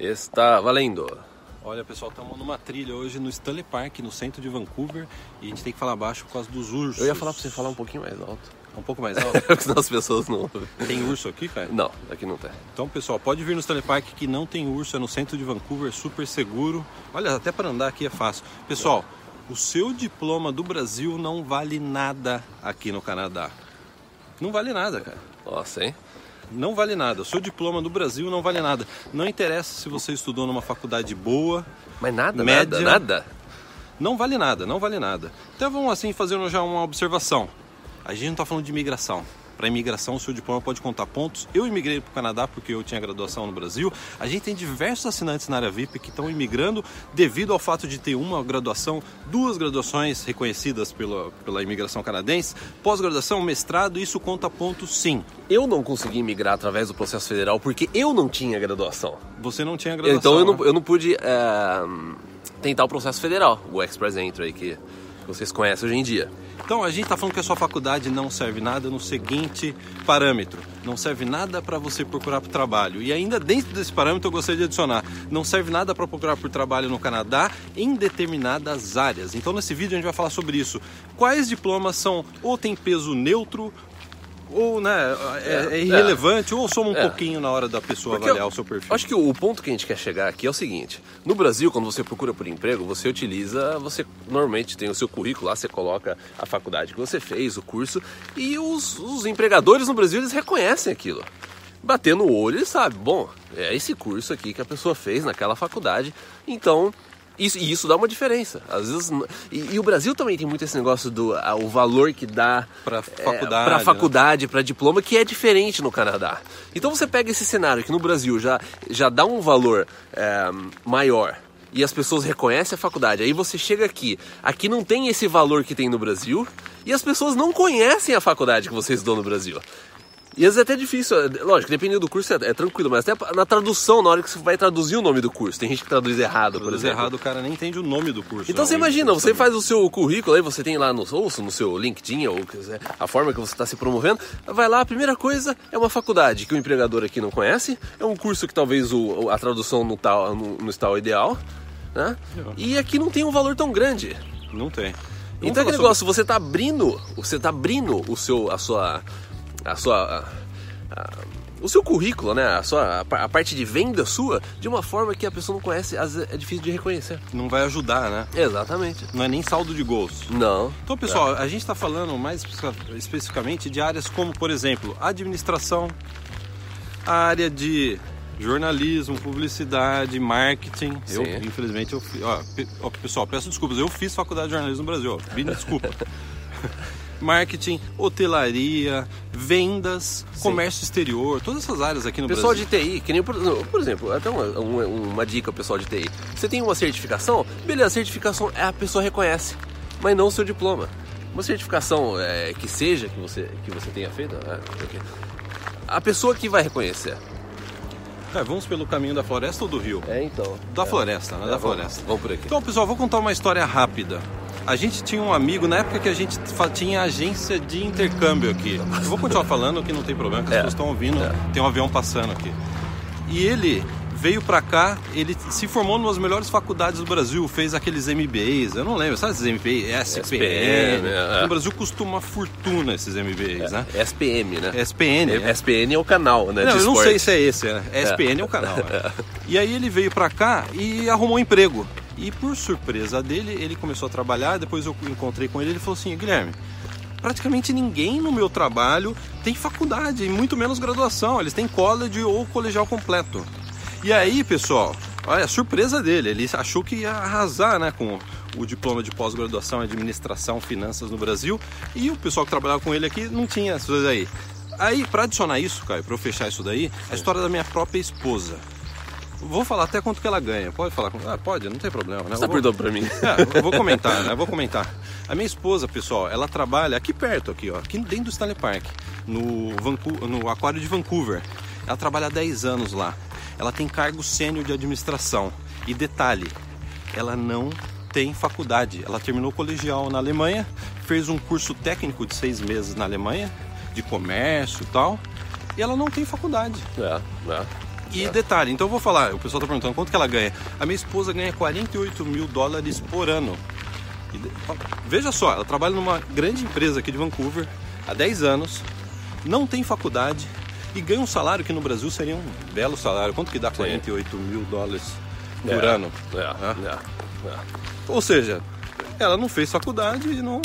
Está valendo. Olha pessoal, estamos numa trilha hoje no Stanley Park, no centro de Vancouver, e a gente tem que falar baixo por causa dos ursos. Eu ia falar pra você falar um pouquinho mais alto. Um pouco mais alto? Porque senão as pessoas não. Tem urso aqui, cara? Não, aqui não tem. Então, pessoal, pode vir no Stanley Park que não tem urso, é no centro de Vancouver, super seguro. Olha, até para andar aqui é fácil. Pessoal, o seu diploma do Brasil não vale nada aqui no Canadá. Não vale nada, cara. Nossa, hein? Não vale nada. O seu diploma do Brasil não vale nada. Não interessa se você estudou numa faculdade boa, Mas nada, Média. nada, nada. não vale nada, não vale nada. Então vamos assim fazendo já uma observação. A gente não está falando de imigração. Para imigração, o seu diploma pode contar pontos. Eu imigrei para o Canadá porque eu tinha graduação no Brasil. A gente tem diversos assinantes na área VIP que estão imigrando devido ao fato de ter uma graduação, duas graduações reconhecidas pela, pela imigração canadense, pós-graduação, mestrado, isso conta pontos sim. Eu não consegui migrar através do processo federal porque eu não tinha graduação. Você não tinha graduação. Então eu não, né? eu não pude é, tentar o processo federal, o Express Entry que vocês conhecem hoje em dia. Então a gente está falando que a sua faculdade não serve nada no seguinte parâmetro: não serve nada para você procurar por trabalho. E ainda dentro desse parâmetro eu gostaria de adicionar: não serve nada para procurar por trabalho no Canadá em determinadas áreas. Então nesse vídeo a gente vai falar sobre isso. Quais diplomas são ou tem peso neutro ou né, é, é irrelevante ou soma um É. pouquinho na hora da pessoa Porque avaliar eu- o seu perfil. Acho que o ponto que a gente quer chegar aqui é o seguinte: no Brasil, quando você procura por emprego, você utiliza, você normalmente tem o seu currículo lá, você coloca a faculdade que você fez, o curso, e os, os empregadores no Brasil eles reconhecem aquilo. Batendo o olho, eles sabem, bom, é esse curso aqui que a pessoa fez naquela faculdade, então. Isso, e isso dá uma diferença. Às vezes. E, e o Brasil também tem muito esse negócio do ah, o valor que dá Pra é, faculdade, pra né? faculdade, para diploma, que é diferente no Canadá. Então você pega esse cenário que no Brasil já, já dá um valor é, maior e as pessoas reconhecem a faculdade. Aí você chega aqui, aqui não tem esse valor que tem no Brasil e as pessoas não conhecem a faculdade que você estudou no Brasil. E às vezes é até difícil, é, lógico, dependendo do curso é, é tranquilo, mas até na tradução, na hora que você vai traduzir o nome do curso, tem gente que traduz errado, por Traduz exemplo. errado, o cara nem entende o nome do curso. Então você O imagina, você também. faz o seu currículo aí, você tem lá no, ou no seu LinkedIn, ou a forma que você está se promovendo, vai lá, a primeira coisa é uma faculdade que o empregador aqui não conhece, é um curso que talvez o, a tradução não está não, não está o ideal, né? E aqui não tem um valor tão grande. Não tem. Vamos Então falar aquele sobre- negócio, você está abrindo, você tá abrindo o seu, a sua, a sua, a- a- o seu currículo, né? A sua, a pa- a parte de venda sua, de uma forma que a pessoa não conhece, às vezes é difícil de reconhecer. Não vai ajudar, né? Exatamente. Não é nem saldo de gols. Não. Então, pessoal, a gente está falando mais espe- especificamente de áreas como, por exemplo, administração, a área de jornalismo, publicidade, marketing. Eu, Sim. infelizmente, eu ó, pe- ó, pessoal, peço desculpas, eu fiz faculdade de jornalismo no Brasil, ó, me desculpa. marketing, hotelaria, vendas, comércio exterior, todas essas áreas aqui no Pessoal Brasil. de TI, que nem por, por exemplo, até uma, uma, uma dica pessoal de TI. Você tem uma certificação, beleza, a certificação é a pessoa reconhece, mas não o seu diploma. Uma certificação é, que seja que você, que você tenha feito, é, ok. a pessoa que vai reconhecer. É, vamos pelo caminho da floresta ou do rio? É, então. Da floresta, né? Da vamos- floresta. Vamos por aqui. Então, pessoal, vou contar uma história rápida. A gente tinha um amigo, na época que a gente tinha agência de intercâmbio aqui. Eu vou continuar falando que não tem problema, que as É. pessoas estão ouvindo, É. tem um avião passando aqui. E ele veio pra cá, ele se formou numa das melhores faculdades do Brasil, fez aqueles MBAs, eu não lembro, sabe esses MBAs? SPM. É. No Brasil custa uma fortuna esses MBAs, né? SPM, né? SPN. né? SPN é o canal, né? Não, eu não sei se é esse, né? SPN é, o canal. né? E aí ele veio pra cá e arrumou um emprego. E por surpresa dele, ele começou a trabalhar. Depois eu encontrei com ele ele falou assim: Guilherme, praticamente ninguém no meu trabalho tem faculdade, muito menos graduação. Eles têm college ou colegial completo. E aí, pessoal, olha a surpresa dele. Ele achou que ia arrasar né, com o diploma de pós-graduação em administração, finanças no Brasil. E o pessoal que trabalhava com ele aqui não tinha essas coisas aí. Aí, para adicionar isso, Caio, para eu fechar isso daí, a história da minha própria esposa. Vou falar até quanto que ela ganha. Pode falar? com- Ah, pode, não tem problema, né? Você tá Eu vou- perdoando pra mim? é, eu vou comentar, né? Eu vou comentar. A minha esposa, pessoal, ela trabalha aqui perto, aqui, ó, aqui dentro do Stanley Park, no, Vancou- no aquário de Vancouver. Ela trabalha há 10 anos lá. Ela tem cargo sênior de administração. E detalhe, ela não tem faculdade. Ela terminou colegial na Alemanha, fez um curso técnico de seis meses na Alemanha, de comércio e tal, e ela não tem faculdade. É, é. E detalhe, então eu vou falar, o pessoal tá perguntando quanto que ela ganha. A minha esposa ganha 48 mil dólares por ano. E, veja só, ela trabalha numa grande empresa aqui de Vancouver há 10 anos, não tem faculdade e ganha um salário que no Brasil seria um belo salário. Quanto que dá 48 Sim. mil dólares por é, ano? É, é, é, Ou seja, ela não fez faculdade e não,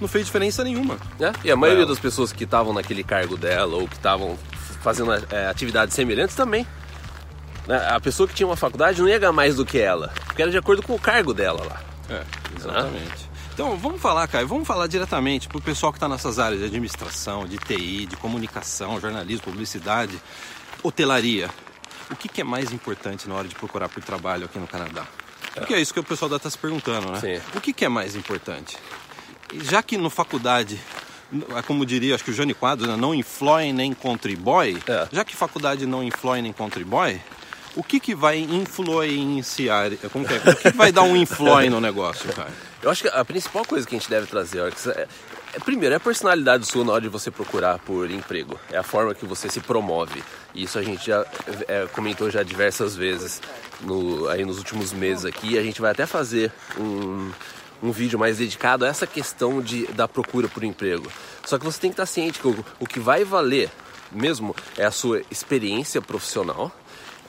não fez diferença nenhuma. É, e a maioria das pessoas que estavam naquele cargo dela ou que estavam fazendo é, atividades semelhantes também. Né? A pessoa que tinha uma faculdade não ia ganhar mais do que ela, porque era de acordo com o cargo dela lá. É, exatamente. Então vamos falar, Caio, vamos falar diretamente para o pessoal que está nessas áreas de administração, de TI, de comunicação, jornalismo, publicidade, hotelaria. O que, que é mais importante na hora de procurar por trabalho aqui no Canadá? Porque é isso que o pessoal está se perguntando, né? Sim. O que, que é mais importante? Já que no faculdade como diria, acho que o Johnny Quadros, né? não influi nem contribui, é. já que faculdade não influi nem contribui, o que, que vai influenciar, como que é? o que vai dar um influi no negócio, cara? Eu acho que a principal coisa que a gente deve trazer, é, é, primeiro, é a personalidade sua na hora de você procurar por emprego. É a forma que você se promove. E isso a gente já é, comentou já diversas vezes no, aí nos últimos meses aqui. A gente vai até fazer um, um vídeo mais dedicado a essa questão de, da procura por emprego. Só que você tem que estar ciente que o, o que vai valer mesmo é a sua experiência profissional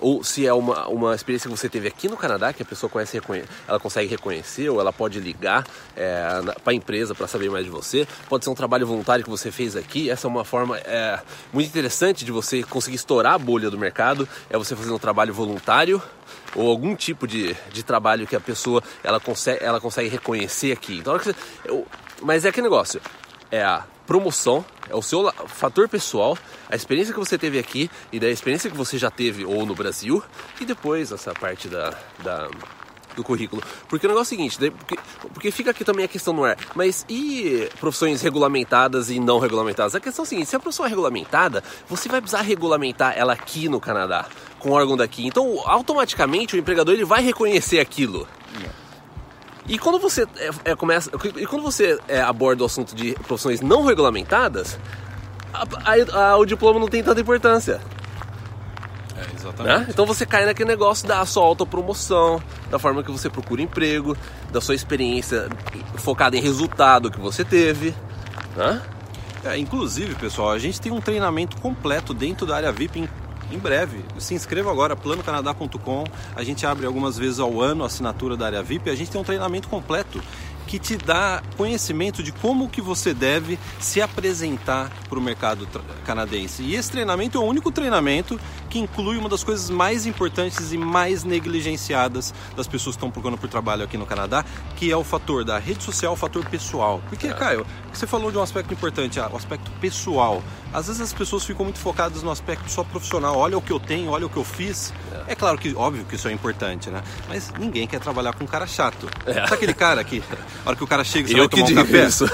ou se é uma, uma experiência que você teve aqui no Canadá, que a pessoa conhece, ela consegue reconhecer, ou ela pode ligar é, para a empresa para saber mais de você. Pode ser um trabalho voluntário que você fez aqui. Essa é uma forma é, muito interessante de você conseguir estourar a bolha do mercado, é você fazer um trabalho voluntário ou algum tipo de, de trabalho que a pessoa ela consegue, ela consegue reconhecer aqui. Então, mas é aquele negócio, é promoção, é o seu fator pessoal, a experiência que você teve aqui e da experiência que você já teve ou no Brasil e depois essa parte da, da do currículo. Porque o negócio é o seguinte, porque, porque fica aqui também a questão no ar, mas e profissões regulamentadas e não regulamentadas? A questão é a seguinte, se a profissão é regulamentada, você vai precisar regulamentar ela aqui no Canadá, com órgão daqui. Então, automaticamente o empregador ele vai reconhecer aquilo. E quando você é, é, começa, e quando você é, aborda o assunto de profissões não regulamentadas, a, a, a, o diploma não tem tanta importância. É, exatamente. Né? Então você cai naquele negócio da sua autopromoção, da forma que você procura emprego, da sua experiência focada em resultado que você teve. Né? É, inclusive, pessoal, a gente tem um treinamento completo dentro da área VIP em breve. Se inscreva agora, planocanadá.com. A gente abre algumas vezes ao ano a assinatura da área VIP. A gente tem um treinamento completo que te dá conhecimento de como que você deve se apresentar para o mercado canadense. E esse treinamento é o único treinamento que inclui uma das coisas mais importantes e mais negligenciadas das pessoas que estão procurando por trabalho aqui no Canadá, que é o fator da rede social, o fator pessoal. Porque, é. Caio, você falou de um aspecto importante, ah, o aspecto pessoal. Às vezes as pessoas ficam muito focadas no aspecto só profissional. Olha o que eu tenho, olha o que eu fiz. É, é claro que, óbvio que isso é importante, né? Mas ninguém quer trabalhar com um cara chato. É. Sabe aquele cara que, a hora que o cara chega, você eu vai tomar um café? Isso.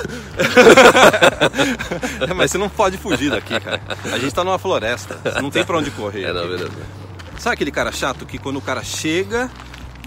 é, mas você não pode fugir daqui, cara. A gente tá numa floresta, não tem para onde correr. É, não, beleza. Sabe aquele cara chato que quando o cara chega,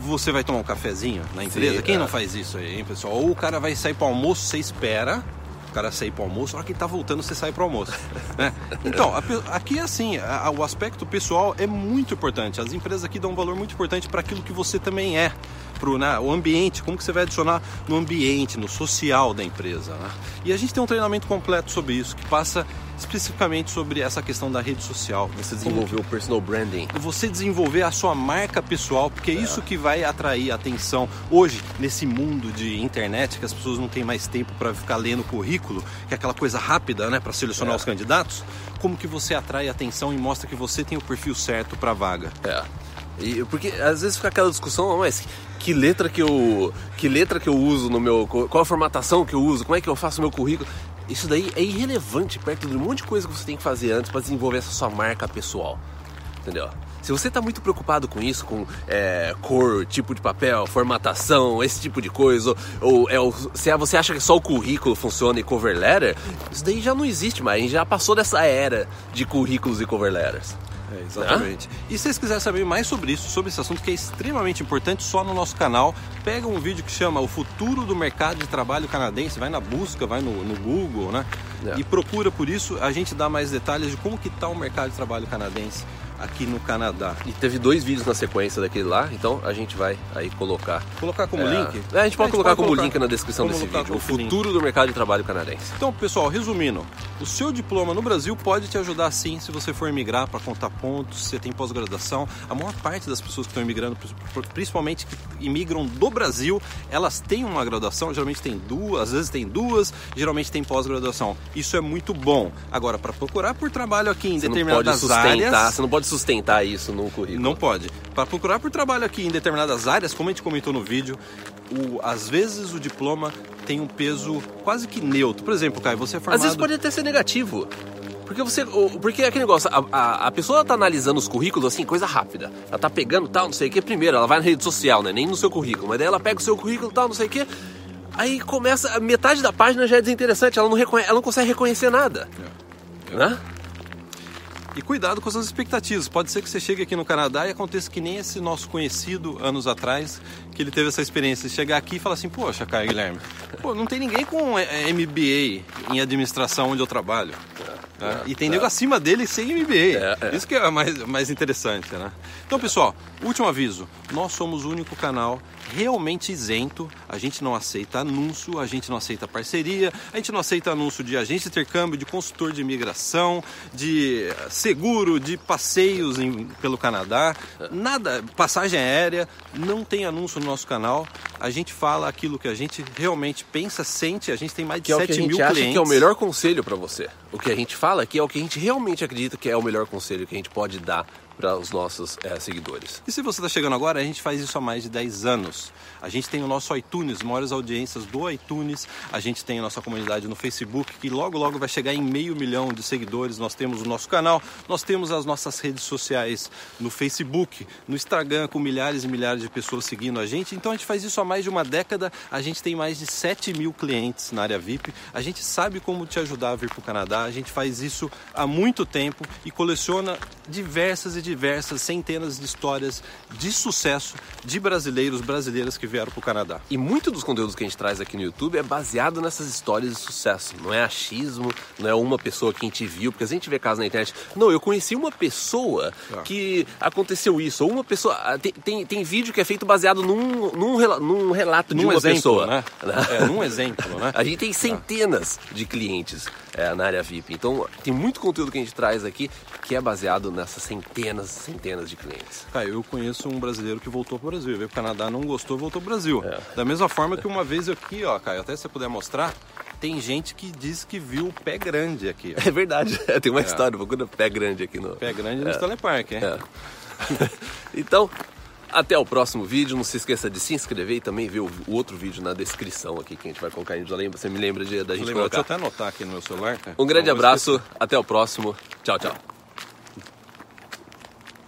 você vai tomar um cafezinho na empresa? Sim, Quem é. não faz isso aí, hein, pessoal? Ou o cara vai sair para almoço, você espera cara sair para almoço, a hora que tá voltando, você sai para almoço. Né? Então, aqui é assim, a, o aspecto pessoal é muito importante. As empresas aqui dão um valor muito importante para aquilo que você também é. Pro, né, o ambiente, como que você vai adicionar no ambiente, no social da empresa. Né? E a gente tem um treinamento completo sobre isso, que passa especificamente sobre essa questão da rede social. Você desenvolver o personal branding. Você desenvolver a sua marca pessoal, porque é, é isso que vai atrair atenção. Hoje, nesse mundo de internet, que as pessoas não têm mais tempo para ficar lendo currículo, que é aquela coisa rápida, né, para selecionar é. os candidatos, como que você atrai atenção e mostra que você tem o perfil certo para a vaga? É. E, porque às vezes fica aquela discussão, mas que letra que eu que letra que eu uso no meu qual a formatação que eu uso, como é que eu faço o meu currículo? Isso daí é irrelevante perto de um monte de coisa que você tem que fazer antes para desenvolver essa sua marca pessoal. Entendeu? Se você está muito preocupado com isso, com é, cor, tipo de papel, formatação, esse tipo de coisa, ou, é, se é, você acha que só o currículo funciona e cover letter, isso daí já não existe mais. Já passou dessa era de currículos e cover letters. É, exatamente. Ah? E se vocês quiserem saber mais sobre isso, sobre esse assunto que é extremamente importante, só no nosso canal, pega um vídeo que chama O Futuro do Mercado de Trabalho Canadense, vai na busca, vai no, no Google, né? É. E procura por isso, a gente dá mais detalhes de como que está o mercado de trabalho canadense aqui no Canadá. E teve dois vídeos na sequência daquele lá, então a gente vai aí colocar. Colocar como é... link? É, a gente pode a gente colocar pode como colocar... link na descrição desse vídeo. O futuro link. do mercado de trabalho canadense. Então, pessoal, resumindo, o seu diploma no Brasil pode te ajudar sim se você for emigrar para contar pontos, se você tem pós-graduação. A maior parte das pessoas que estão imigrando, principalmente que imigram do Brasil, elas têm uma graduação, geralmente tem duas, às vezes tem duas, geralmente tem pós-graduação. Isso é muito bom. Agora, para procurar por trabalho aqui em você determinadas áreas. Você não pode sustentar isso no currículo. Não pode. Para procurar por trabalho aqui em determinadas áreas, como a gente comentou no vídeo, o, às vezes o diploma tem um peso quase que neutro. Por exemplo, Caio, você é formado... Às vezes pode até ser negativo. Porque você. Porque é aquele negócio, a, a, a, pessoa tá analisando os currículos assim, coisa rápida. Ela tá pegando tal, não sei o que. Primeiro, ela vai na rede social, né? Nem no seu currículo. Mas daí ela pega o seu currículo tal, não sei o que. Aí começa. Metade da página já é desinteressante, ela não, reconhece, ela não consegue reconhecer nada. É. Né? E cuidado com as expectativas. Pode ser que você chegue aqui no Canadá e aconteça que nem esse nosso conhecido anos atrás, que ele teve essa experiência de chegar aqui e falar assim: Poxa, Caio Guilherme, pô, não tem ninguém com é, é, MBA em administração onde eu trabalho. É, é, e tem nego acima dele sem MBA. É, é, Isso que é mais, mais interessante, né? Então, pessoal, último aviso: nós somos o único canal realmente isento. A gente não aceita anúncio, a gente não aceita parceria, a gente não aceita anúncio de agente de intercâmbio, de consultor de imigração, de seguro, de passeios em, pelo Canadá. Nada, passagem aérea, não tem anúncio no nosso canal. A gente fala aquilo que a gente realmente pensa, sente. A gente tem mais de que 7 é mil clientes. que é o melhor conselho para você. O que a gente fala aqui é o que a gente realmente acredita que é o melhor conselho que a gente pode dar para os nossos é, seguidores. E se você está chegando agora, a gente faz isso há mais de 10 anos. A gente tem o nosso iTunes, maiores audiências do iTunes. A gente tem a nossa comunidade no Facebook, que logo, logo vai chegar em meio milhão de seguidores. Nós temos o nosso canal, nós temos as nossas redes sociais no Facebook, no Instagram, com milhares e milhares de pessoas seguindo a gente. Então a gente faz isso há mais de uma década. A gente tem mais de 7 mil clientes na área VIP. A gente sabe como te ajudar a vir para o Canadá. A gente faz isso há muito tempo e coleciona diversas e diversas centenas de histórias de sucesso de brasileiros, brasileiras que vieram para o Canadá. E muito dos conteúdos que a gente traz aqui no YouTube é baseado nessas histórias de sucesso. Não é achismo, não é uma pessoa que a gente viu, porque a gente vê casos na internet. Não, eu conheci uma pessoa ah. que aconteceu isso, ou uma pessoa. Ah, tem, tem, tem, vídeo que é feito baseado num, num, num relato num de uma exemplo, pessoa. Né? É, num exemplo, né? A gente tem centenas ah. de clientes é, na área VIP. Então tem muito conteúdo que a gente traz aqui que é baseado nessas centenas, centenas de clientes. Cara, eu conheço um brasileiro que voltou para o Brasil, veio para o Canadá, não gostou, voltou para o Brasil. É. Da mesma forma que uma vez aqui, ó, Caio, até se você puder mostrar, tem gente que diz que viu o pé grande aqui. Ó. É verdade, tem uma é. história, procura pé grande aqui no. Pé grande no é. Stanley Park, é. então, até o próximo vídeo. Não se esqueça de se inscrever e também ver o, outro vídeo na descrição aqui que a gente vai colocar. Já lembra, você me lembra de, da gente lembra, colocar. Deixa eu até anotar aqui no meu celular. Um grande abraço, até o próximo. Tchau, tchau.